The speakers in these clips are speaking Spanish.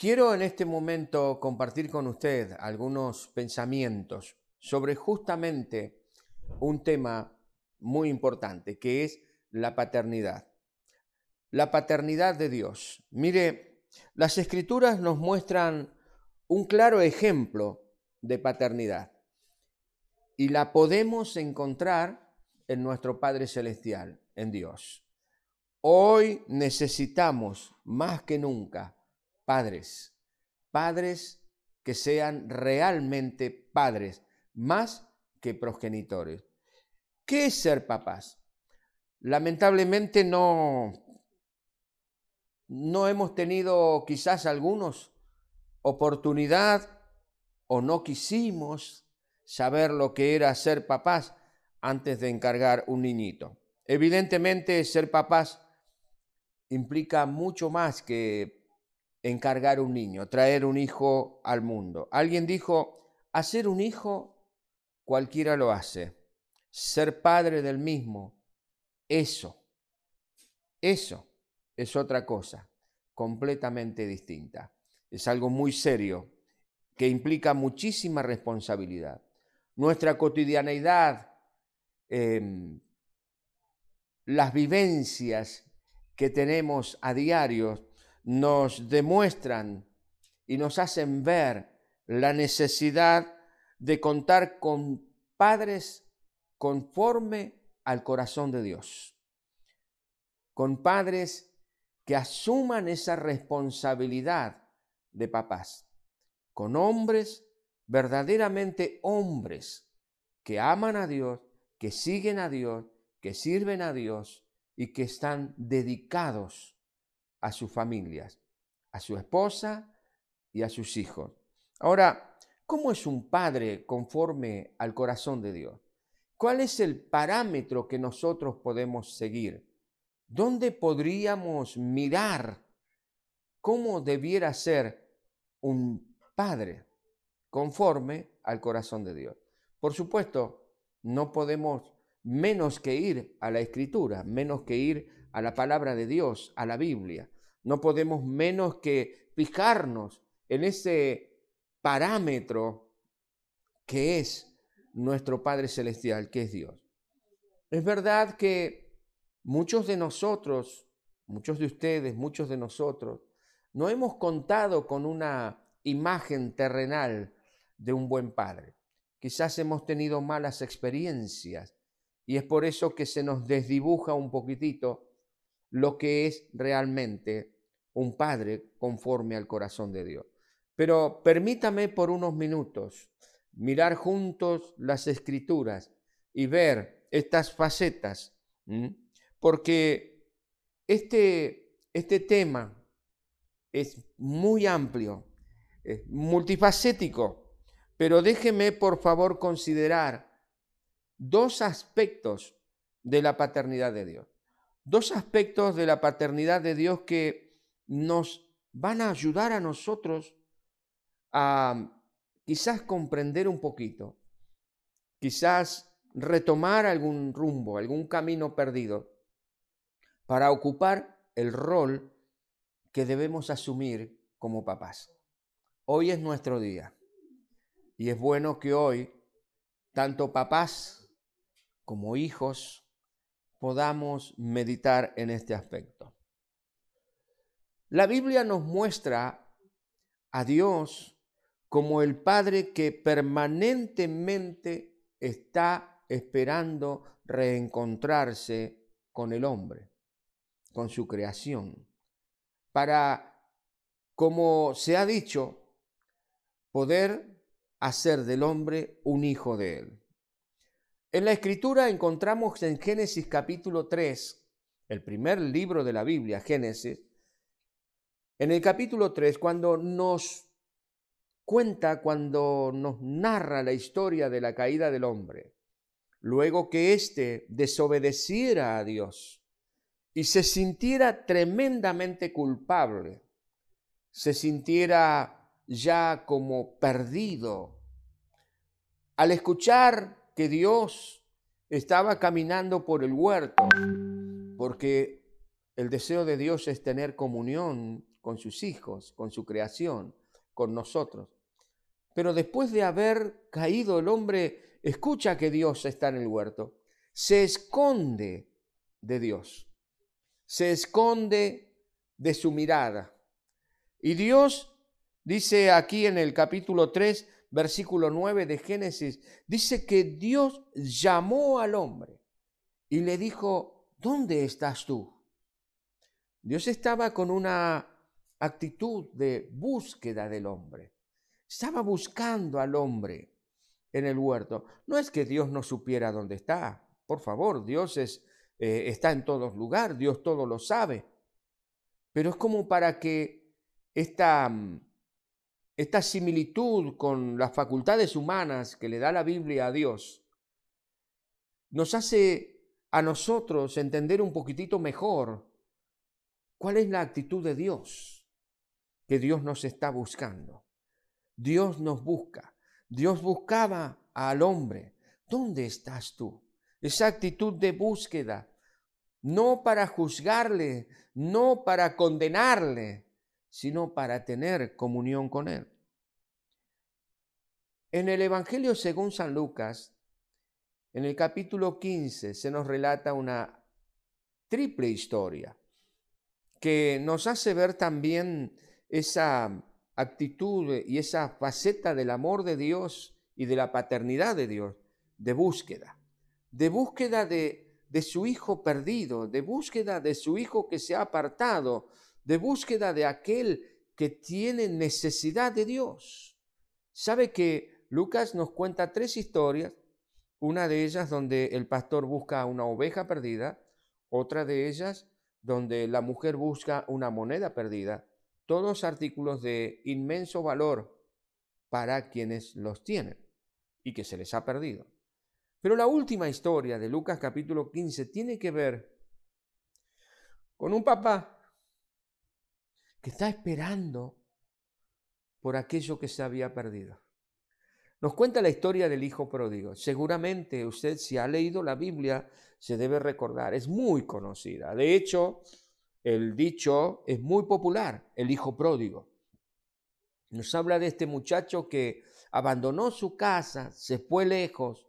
Quiero en este momento compartir con usted algunos pensamientos sobre justamente un tema muy importante, que es la paternidad. La paternidad de Dios. Mire, las escrituras nos muestran un claro ejemplo de paternidad y la podemos encontrar en nuestro Padre Celestial, en Dios. Hoy necesitamos más que nunca padres, padres que sean realmente padres, más que progenitores. ¿Qué es ser papás? Lamentablemente no, no hemos tenido quizás algunos oportunidad o no quisimos saber lo que era ser papás antes de encargar un niñito. Evidentemente ser papás implica mucho más que encargar un niño, traer un hijo al mundo. Alguien dijo, hacer un hijo cualquiera lo hace. Ser padre del mismo, eso, eso es otra cosa, completamente distinta. Es algo muy serio que implica muchísima responsabilidad. Nuestra cotidianeidad, em, las vivencias que tenemos a diario nos demuestran y nos hacen ver la necesidad de contar con padres conforme al corazón de Dios, con padres que asuman esa responsabilidad de papás, con hombres verdaderamente hombres que aman a Dios, que siguen a Dios, que sirven a Dios y que están dedicados a sus familias, a su esposa y a sus hijos. Ahora, ¿cómo es un padre conforme al corazón de Dios? ¿Cuál es el parámetro que nosotros podemos seguir? ¿Dónde podríamos mirar cómo debiera ser un padre conforme al corazón de Dios? Por supuesto, no podemos menos que ir a la escritura, menos que ir a la palabra de Dios, a la Biblia. No podemos menos que fijarnos en ese parámetro que es nuestro Padre Celestial, que es Dios. Es verdad que muchos de nosotros, muchos de ustedes, muchos de nosotros, no hemos contado con una imagen terrenal de un buen padre. Quizás hemos tenido malas experiencias y es por eso que se nos desdibuja un poquitito lo que es realmente un padre conforme al corazón de Dios. Pero permítame por unos minutos mirar juntos las escrituras y ver estas facetas, porque este, este tema es muy amplio, es multifacético, pero déjeme por favor considerar dos aspectos de la paternidad de Dios dos aspectos de la paternidad de Dios que nos van a ayudar a nosotros a quizás comprender un poquito, quizás retomar algún rumbo, algún camino perdido, para ocupar el rol que debemos asumir como papás. Hoy es nuestro día y es bueno que hoy tanto papás como hijos, podamos meditar en este aspecto. La Biblia nos muestra a Dios como el Padre que permanentemente está esperando reencontrarse con el hombre, con su creación, para, como se ha dicho, poder hacer del hombre un hijo de él. En la escritura encontramos en Génesis capítulo 3, el primer libro de la Biblia, Génesis, en el capítulo 3, cuando nos cuenta, cuando nos narra la historia de la caída del hombre, luego que éste desobedeciera a Dios y se sintiera tremendamente culpable, se sintiera ya como perdido, al escuchar que Dios estaba caminando por el huerto, porque el deseo de Dios es tener comunión con sus hijos, con su creación, con nosotros. Pero después de haber caído el hombre, escucha que Dios está en el huerto, se esconde de Dios, se esconde de su mirada. Y Dios dice aquí en el capítulo 3, versículo 9 de Génesis, dice que Dios llamó al hombre y le dijo, ¿dónde estás tú? Dios estaba con una actitud de búsqueda del hombre. Estaba buscando al hombre en el huerto. No es que Dios no supiera dónde está. Por favor, Dios es, eh, está en todos lugares, Dios todo lo sabe. Pero es como para que esta, mm, esta similitud con las facultades humanas que le da la Biblia a Dios nos hace a nosotros entender un poquitito mejor cuál es la actitud de Dios que Dios nos está buscando. Dios nos busca. Dios buscaba al hombre. ¿Dónde estás tú? Esa actitud de búsqueda, no para juzgarle, no para condenarle, sino para tener comunión con Él. En el Evangelio según San Lucas, en el capítulo 15, se nos relata una triple historia que nos hace ver también esa actitud y esa faceta del amor de Dios y de la paternidad de Dios, de búsqueda, de búsqueda de, de su hijo perdido, de búsqueda de su hijo que se ha apartado, de búsqueda de aquel que tiene necesidad de Dios. Sabe que Lucas nos cuenta tres historias, una de ellas donde el pastor busca una oveja perdida, otra de ellas donde la mujer busca una moneda perdida, todos artículos de inmenso valor para quienes los tienen y que se les ha perdido. Pero la última historia de Lucas capítulo 15 tiene que ver con un papá que está esperando por aquello que se había perdido. Nos cuenta la historia del hijo pródigo. Seguramente usted si ha leído la Biblia se debe recordar, es muy conocida. De hecho, el dicho es muy popular, el hijo pródigo. Nos habla de este muchacho que abandonó su casa, se fue lejos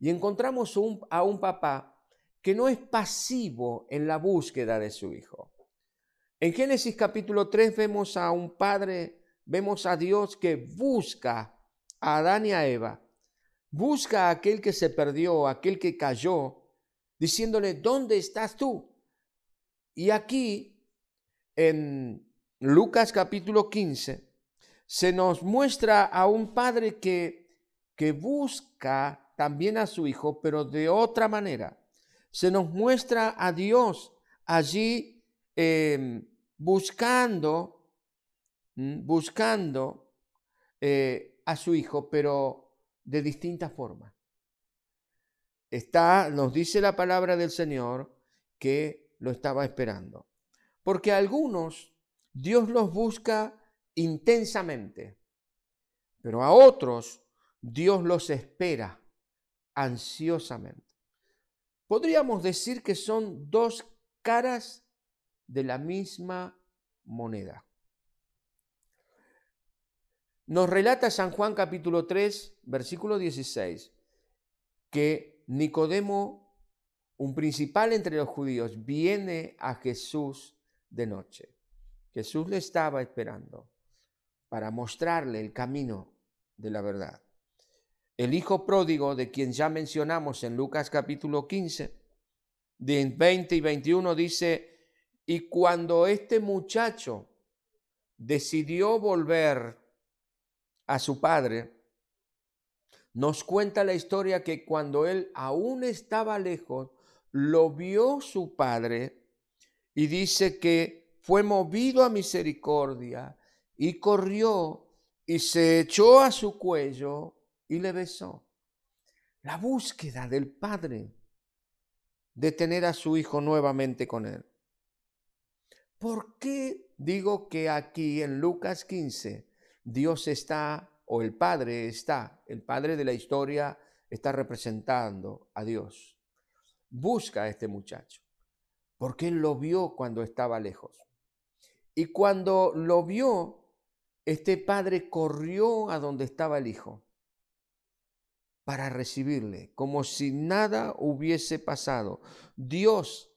y encontramos a un papá que no es pasivo en la búsqueda de su hijo. En Génesis capítulo 3 vemos a un padre, vemos a Dios que busca a Adán y a Eva, busca a aquel que se perdió, aquel que cayó, diciéndole, ¿dónde estás tú? Y aquí, en Lucas capítulo 15, se nos muestra a un padre que, que busca también a su hijo, pero de otra manera. Se nos muestra a Dios allí em, buscando, mm, buscando eh, a su hijo, pero de distintas formas está, nos dice la palabra del Señor que lo estaba esperando. Porque a algunos Dios los busca intensamente, pero a otros Dios los espera ansiosamente. Podríamos decir que son dos caras de la misma moneda. Nos relata San Juan capítulo 3, versículo 16, que Nicodemo, un principal entre los judíos, viene a Jesús de noche. Jesús le estaba esperando para mostrarle el camino de la verdad. El hijo pródigo, de quien ya mencionamos en Lucas capítulo 15, de 20 y 21, dice, y cuando este muchacho decidió volver a su padre, nos cuenta la historia que cuando él aún estaba lejos, lo vio su padre y dice que fue movido a misericordia y corrió y se echó a su cuello y le besó. La búsqueda del padre de tener a su hijo nuevamente con él. ¿Por qué digo que aquí en Lucas 15 Dios está o el Padre está, el Padre de la historia está representando a Dios. Busca a este muchacho, porque él lo vio cuando estaba lejos. Y cuando lo vio, este padre corrió a donde estaba el hijo para recibirle, como si nada hubiese pasado. Dios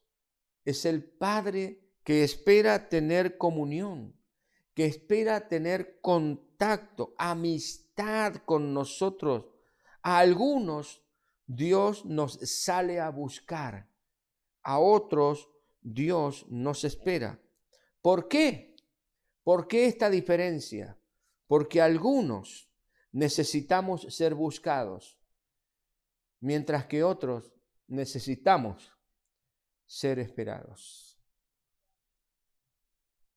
es el Padre que espera tener comunión, que espera tener contacto, amistad con nosotros. A algunos Dios nos sale a buscar, a otros Dios nos espera. ¿Por qué? ¿Por qué esta diferencia? Porque algunos necesitamos ser buscados, mientras que otros necesitamos ser esperados.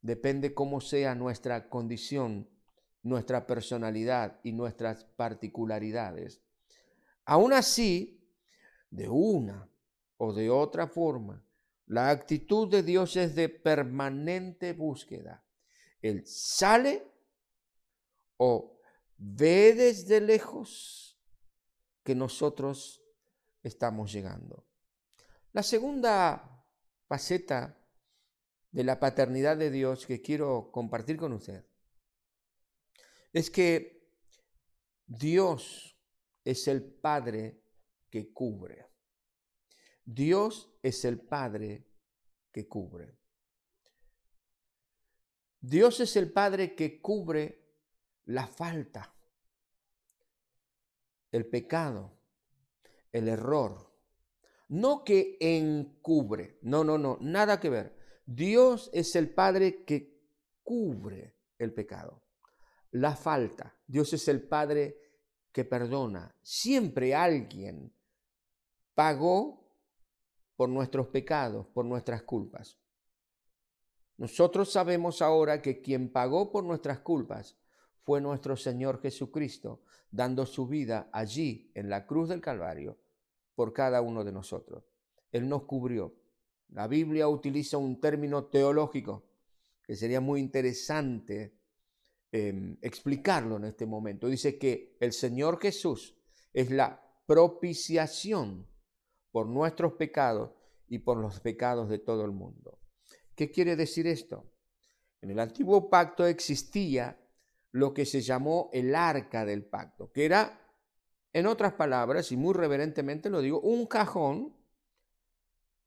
Depende cómo sea nuestra condición, nuestra personalidad y nuestras particularidades. Aún así, de una o de otra forma, la actitud de Dios es de permanente búsqueda. Él sale o ve desde lejos que nosotros estamos llegando. La segunda faceta de la paternidad de Dios que quiero compartir con usted es que Dios es el Padre que cubre. Dios es el Padre que cubre. Dios es el Padre que cubre la falta, el pecado, el error, no que encubre, no, no, no, nada que ver. Dios es el Padre que cubre el pecado, la falta. Dios es el Padre que perdona. Siempre alguien pagó por nuestros pecados, por nuestras culpas. Nosotros sabemos ahora que quien pagó por nuestras culpas fue nuestro Señor Jesucristo, dando su vida allí en la cruz del Calvario por cada uno de nosotros. Él nos cubrió. La Biblia utiliza un término teológico que sería muy interesante em, explicarlo en este momento. Dice que el Señor Jesús es la propiciación por nuestros pecados y por los pecados de todo el mundo. ¿Qué quiere decir esto? En el antiguo pacto existía lo que se llamó el arca del pacto, que era en otras palabras, y muy reverentemente lo digo, un cajón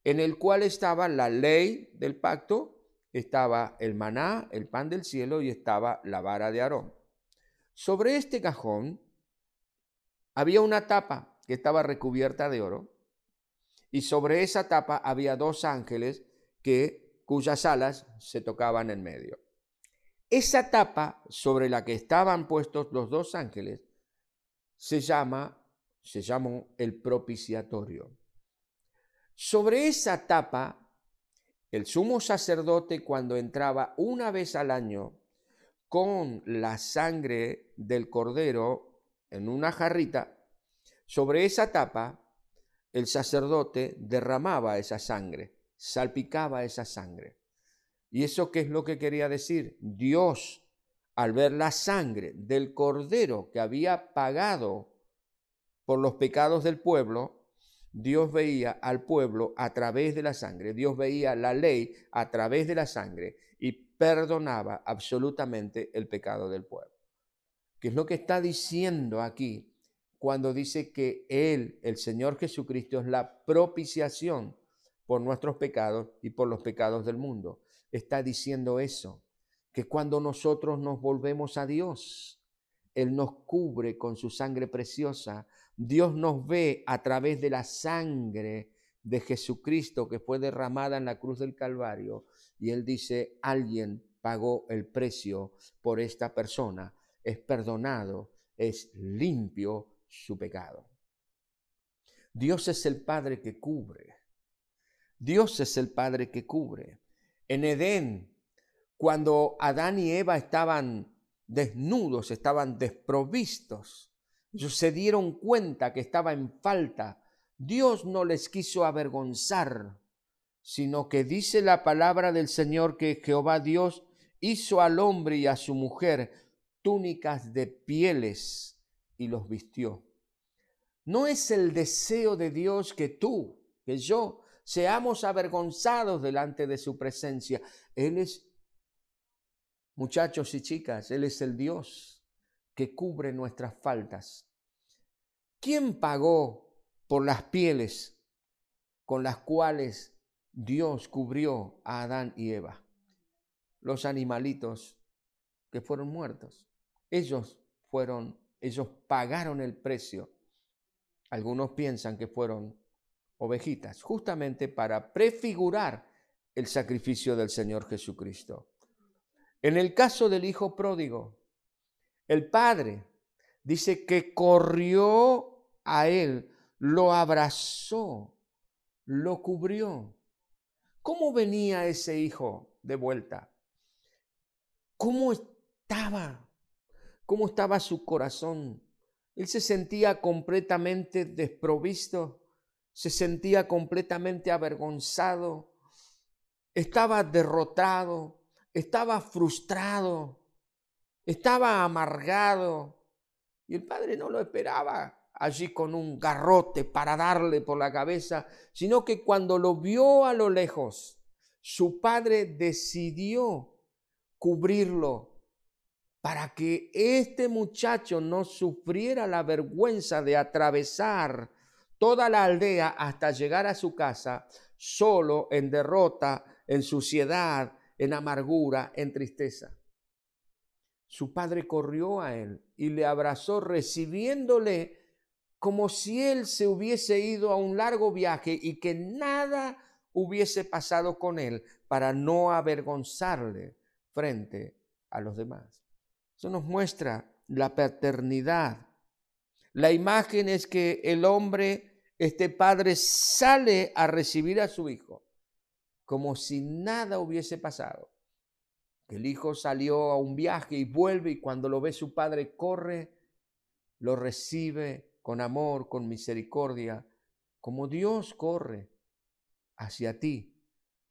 en el cual estaba la ley del pacto, estaba el maná, el pan del cielo y estaba la vara de Aarón. Sobre este cajón había una tapa que estaba recubierta de oro y sobre esa tapa había dos ángeles que cuyas alas se tocaban en medio. Esa tapa sobre la que estaban puestos los dos ángeles se llama, se llamó el propiciatorio. Sobre esa tapa, el sumo sacerdote cuando entraba una vez al año con la sangre del cordero en una jarrita, sobre esa tapa el sacerdote derramaba esa sangre, salpicaba esa sangre. ¿Y eso qué es lo que quería decir? Dios al ver la sangre del cordero que había pagado por los pecados del pueblo, Dios veía al pueblo a través de la sangre, Dios veía la ley a través de la sangre y perdonaba absolutamente el pecado del pueblo. ¿Qué es lo que está diciendo aquí cuando dice que Él, el Señor Jesucristo, es la propiciación por nuestros pecados y por los pecados del mundo? Está diciendo eso que cuando nosotros nos volvemos a Dios, Él nos cubre con su sangre preciosa. Dios nos ve a través de la sangre de Jesucristo que fue derramada en la cruz del Calvario. Y Él dice, alguien pagó el precio por esta persona, es perdonado, es limpio su pecado. Dios es el Padre que cubre. Dios es el Padre que cubre. En Edén cuando Adán y Eva estaban desnudos, estaban desprovistos, se dieron cuenta que estaba en falta. Dios no les quiso avergonzar, sino que dice la palabra del Señor que Jehová Dios hizo al hombre y a su mujer túnicas de pieles y los vistió. No es el deseo de Dios que tú, que yo, seamos avergonzados delante de su presencia. Él es Muchachos y chicas, Él es el Dios que cubre nuestras faltas. ¿Quién pagó por las pieles con las cuales Dios cubrió a Adán y Eva? Los animalitos que fueron muertos. Ellos fueron, ellos pagaron el precio. Algunos piensan que fueron ovejitas, justamente para prefigurar el sacrificio del Señor Jesucristo. En el caso del hijo pródigo, el padre dice que corrió a él, lo abrazó, lo cubrió. ¿Cómo venía ese hijo de vuelta? ¿Cómo estaba? ¿Cómo estaba su corazón? Él se sentía completamente desprovisto, se sentía completamente avergonzado, estaba derrotado, estaba frustrado, estaba amargado. Y el padre no lo esperaba allí con un garrote para darle por la cabeza, sino que cuando lo vio a lo lejos, su padre decidió cubrirlo para que este muchacho no sufriera la vergüenza de atravesar toda la aldea hasta llegar a su casa solo en derrota, en suciedad, en amargura, en tristeza. Su padre corrió a él y le abrazó recibiéndole como si él se hubiese ido a un largo viaje y que nada hubiese pasado con él para no avergonzarle frente a los demás. Eso nos muestra la paternidad. La imagen es que el hombre, este padre, sale a recibir a su hijo como si nada hubiese pasado. El hijo salió a un viaje y vuelve y cuando lo ve su padre corre, lo recibe con amor, con misericordia, como Dios corre hacia ti,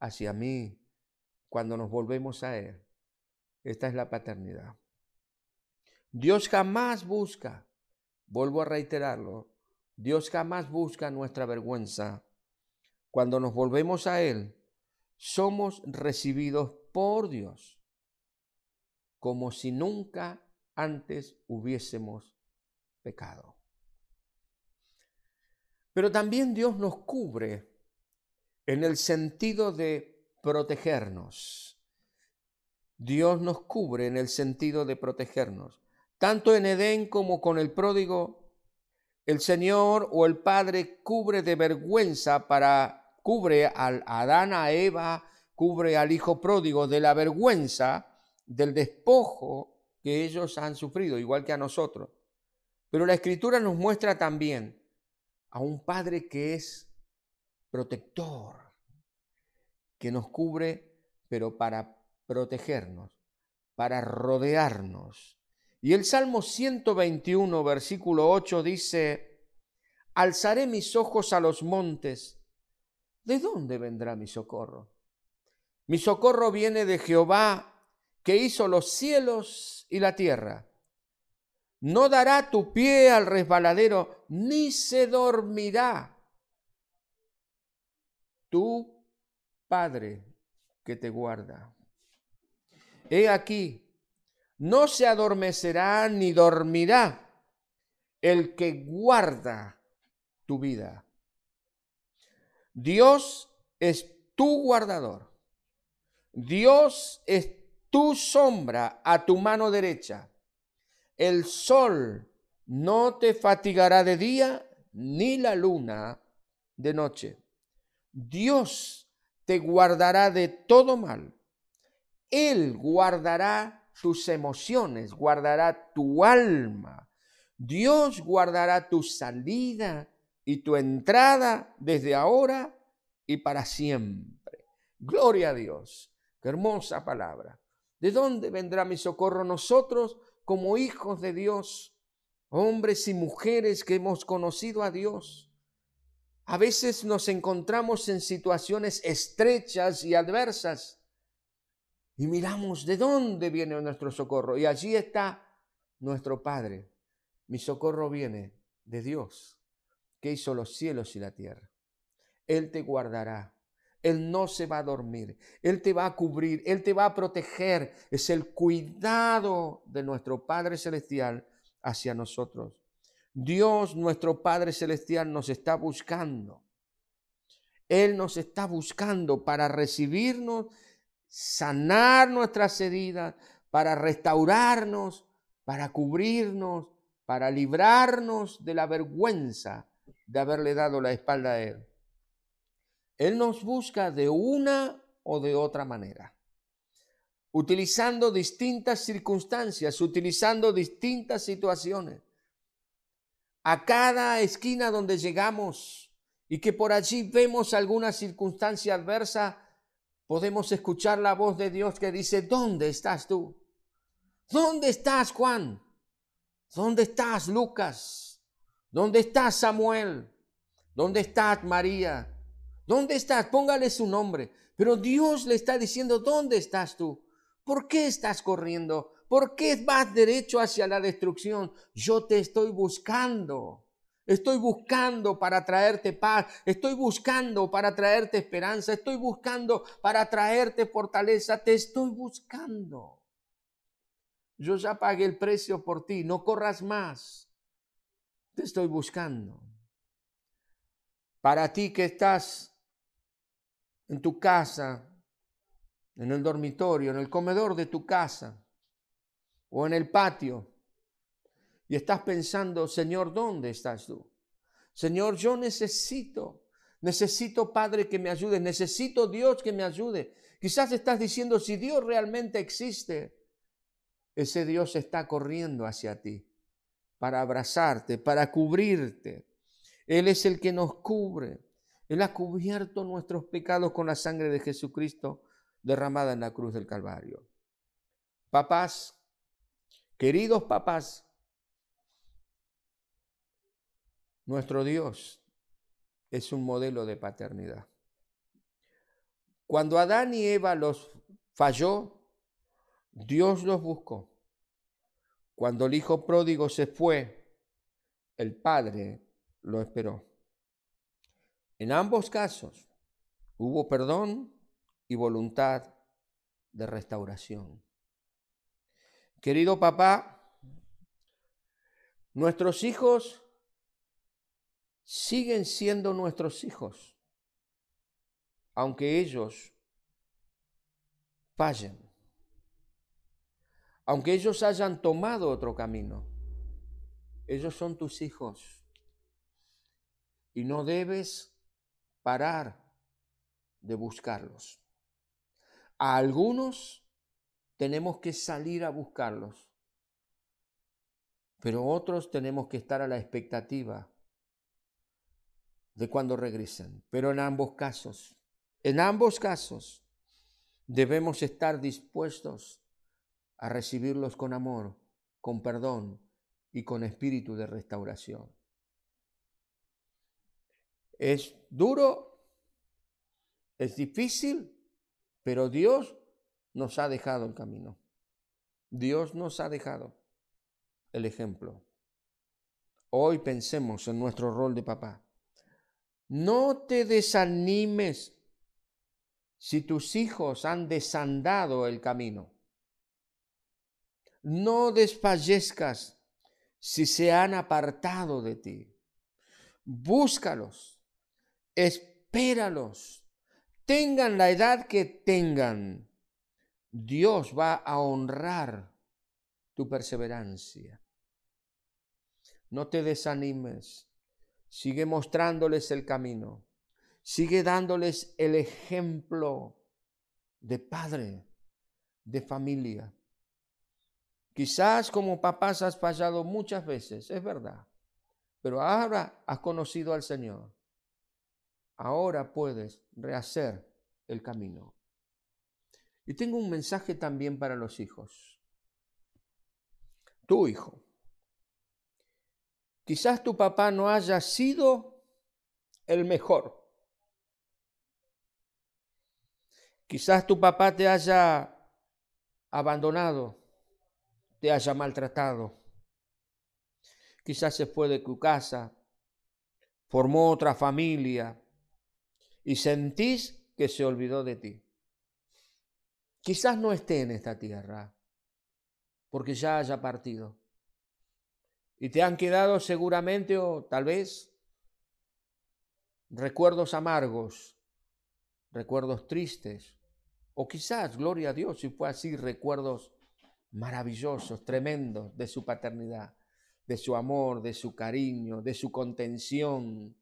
hacia mí, cuando nos volvemos a Él. Esta es la paternidad. Dios jamás busca, vuelvo a reiterarlo, Dios jamás busca nuestra vergüenza. Cuando nos volvemos a Él, somos recibidos por Dios como si nunca antes hubiésemos pecado. Pero también Dios nos cubre en el sentido de protegernos. Dios nos cubre en el sentido de protegernos. Tanto en Edén como con el pródigo, el Señor o el Padre cubre de vergüenza para cubre al Adán, a Eva, cubre al hijo pródigo de la vergüenza, del despojo que ellos han sufrido, igual que a nosotros. Pero la escritura nos muestra también a un Padre que es protector, que nos cubre, pero para protegernos, para rodearnos. Y el Salmo 121, versículo 8 dice, alzaré mis ojos a los montes ¿de dónde vendrá mi socorro? Mi socorro viene de Jehová, que hizo los cielos y la tierra. No dará tu pie al resbaladero, ni se dormirá. Tu Padre que te guarda. He aquí, no se adormecerá ni dormirá el que guarda tu vida. Dios es tu guardador. Dios es tu sombra a tu mano derecha. El sol no te fatigará de día, ni la luna de noche. Dios te guardará de todo mal. Él guardará tus emociones, guardará tu alma. Dios guardará tu salida y tu entrada desde ahora y para siempre. Gloria a Dios. Qué hermosa palabra. ¿De dónde vendrá mi socorro? Nosotros como hijos de Dios, hombres y mujeres que hemos conocido a Dios. A veces nos encontramos en situaciones estrechas y adversas y miramos de dónde viene nuestro socorro. Y allí está nuestro Padre. Mi socorro viene de Dios que hizo los cielos y la tierra. Él te guardará, Él no se va a dormir. Él te va a cubrir, Él te va a proteger. Es el cuidado de nuestro Padre Celestial hacia nosotros. Dios, nuestro Padre Celestial, nos está buscando. Él nos está buscando para recibirnos, sanar nuestras heridas, para restaurarnos, para cubrirnos, para librarnos de la vergüenza de haberle dado la espalda a Él. Él nos busca de una o de otra manera, utilizando distintas circunstancias, utilizando distintas situaciones. A cada esquina donde llegamos y que por allí vemos alguna circunstancia adversa, podemos escuchar la voz de Dios que dice, ¿dónde estás tú? ¿Dónde estás Juan? ¿Dónde estás Lucas? ¿Dónde estás Samuel? ¿Dónde estás María? ¿Dónde estás? Póngale su nombre. Pero Dios le está diciendo, ¿dónde estás tú? ¿Por qué estás corriendo? ¿Por qué vas derecho hacia la destrucción? Yo te estoy buscando. Estoy buscando para traerte paz. Estoy buscando para traerte esperanza. Estoy buscando para traerte fortaleza. Te estoy buscando. Yo ya pagué el precio por ti. No corras más. Te estoy buscando. Para ti que estás en tu casa, en el dormitorio, en el comedor de tu casa o en el patio y estás pensando, Señor, ¿dónde estás tú? Señor, yo necesito, necesito Padre que me ayude, necesito Dios que me ayude. Quizás estás diciendo, si Dios realmente existe, ese Dios está corriendo hacia ti para abrazarte, para cubrirte. Él es el que nos cubre. Él ha cubierto nuestros pecados con la sangre de Jesucristo derramada en la cruz del Calvario. Papás, queridos papás, nuestro Dios es un modelo de paternidad. Cuando Adán y Eva los falló, Dios los buscó. Cuando el hijo pródigo se fue, el padre lo esperó. En ambos casos hubo perdón y voluntad de restauración. Querido papá, nuestros hijos siguen siendo nuestros hijos, aunque ellos fallen, aunque ellos hayan tomado otro camino. Ellos son tus hijos y no debes parar de buscarlos. A algunos tenemos que salir a buscarlos, pero otros tenemos que estar a la expectativa de cuando regresen. Pero en ambos casos, en ambos casos, debemos estar dispuestos a recibirlos con amor, con perdón y con espíritu de restauración. Es duro, es difícil, pero Dios nos ha dejado el camino. Dios nos ha dejado el ejemplo. Hoy pensemos en nuestro rol de papá. No te desanimes si tus hijos han desandado el camino. No desfallezcas si se han apartado de ti. Búscalos espéralos, tengan la edad que tengan. Dios va a honrar tu perseverancia. No te desanimes, sigue mostrándoles el camino, sigue dándoles el ejemplo de padre, de familia. Quizás como papás has fallado muchas veces, es verdad, pero ahora has conocido al Señor ahora puedes rehacer el camino. Y tengo un mensaje también para los hijos. Tu hijo. Quizás tu papá no haya sido el mejor. Quizás tu papá te haya abandonado, te haya maltratado. Quizás se fue de tu casa, formó otra familia, y sentís que se olvidó de ti. Quizás no esté en esta tierra, porque ya haya partido. Y te han quedado seguramente o tal vez recuerdos amargos, recuerdos tristes, o quizás, gloria a Dios, si fue así, recuerdos maravillosos, tremendos de su paternidad, de su amor, de su cariño, de su contención,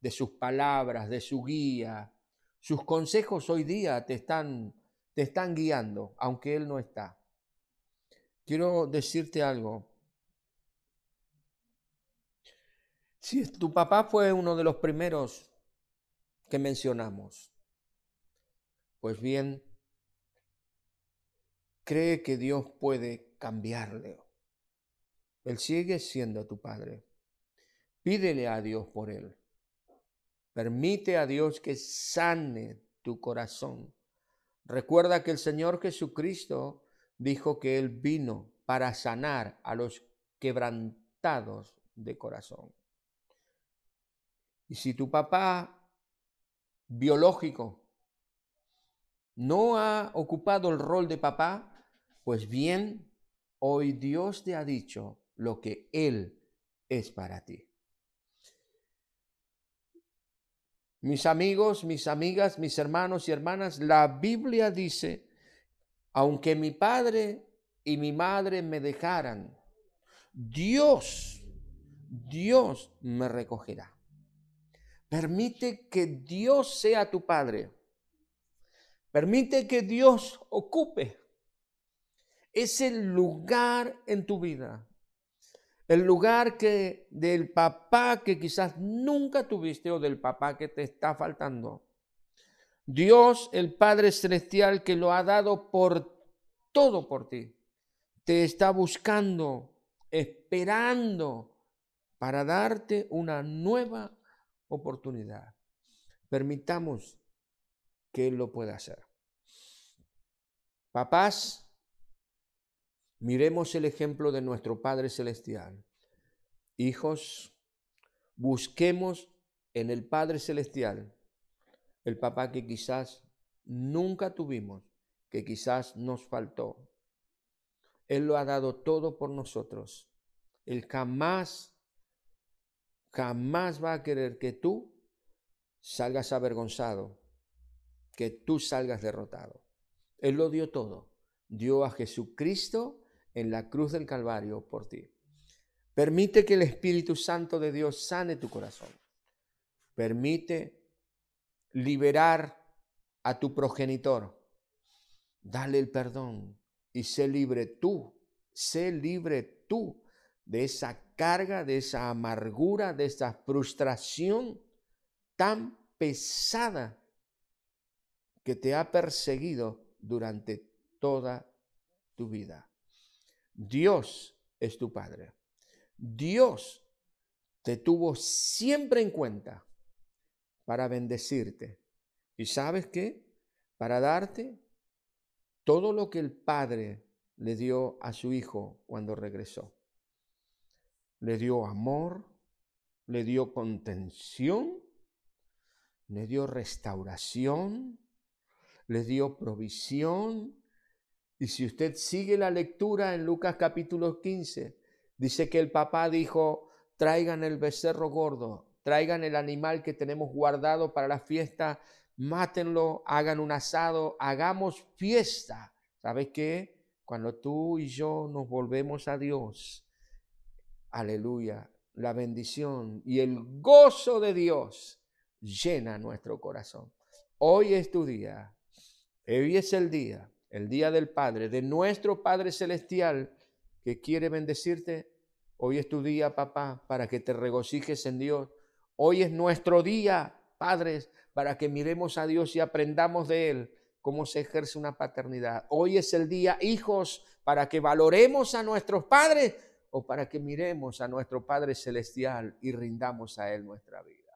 de sus palabras, de su guía. Sus consejos hoy día te están, te están guiando, aunque Él no está. Quiero decirte algo. Si tu papá fue uno de los primeros que mencionamos, pues bien, cree que Dios puede cambiarle. Él sigue siendo tu Padre. Pídele a Dios por Él. Permite a Dios que sane tu corazón. Recuerda que el Señor Jesucristo dijo que Él vino para sanar a los quebrantados de corazón. Y si tu papá biológico no ha ocupado el rol de papá, pues bien, hoy Dios te ha dicho lo que Él es para ti. Mis amigos, mis amigas, mis hermanos y hermanas, la Biblia dice, aunque mi padre y mi madre me dejaran, Dios, Dios me recogerá. Permite que Dios sea tu padre. Permite que Dios ocupe es el lugar en tu vida. El lugar que del papá que quizás nunca tuviste o del papá que te está faltando. Dios, el Padre Celestial, que lo ha dado por todo por ti, te está buscando, esperando para darte una nueva oportunidad. Permitamos que Él lo pueda hacer. Papás, Miremos el ejemplo de nuestro Padre Celestial. Hijos, busquemos en el Padre Celestial el papá que quizás nunca tuvimos, que quizás nos faltó. Él lo ha dado todo por nosotros. Él jamás, jamás va a querer que tú salgas avergonzado, que tú salgas derrotado. Él lo dio todo. Dio a Jesucristo en la cruz del Calvario por ti. Permite que el Espíritu Santo de Dios sane tu corazón. Permite liberar a tu progenitor. Dale el perdón y sé libre tú. Sé libre tú de esa carga, de esa amargura, de esa frustración tan pesada que te ha perseguido durante toda tu vida. Dios es tu Padre. Dios te tuvo siempre en cuenta para bendecirte. ¿Y sabes qué? Para darte todo lo que el Padre le dio a su Hijo cuando regresó. Le dio amor, le dio contención, le dio restauración, le dio provisión, y si usted sigue la lectura en Lucas capítulo 15, dice que el papá dijo, traigan el becerro gordo, traigan el animal que tenemos guardado para la fiesta, mátenlo, hagan un asado, hagamos fiesta. ¿Sabes qué? Cuando tú y yo nos volvemos a Dios, aleluya, la bendición y el gozo de Dios llena nuestro corazón. Hoy es tu día, hoy es el día el día del Padre, de nuestro Padre Celestial que quiere bendecirte. Hoy es tu día, papá, para que te regocijes en Dios. Hoy es nuestro día, padres, para que miremos a Dios y aprendamos de Él cómo se ejerce una paternidad. Hoy es el día, hijos, para que valoremos a nuestros padres o para que miremos a nuestro Padre Celestial y rindamos a Él nuestra vida.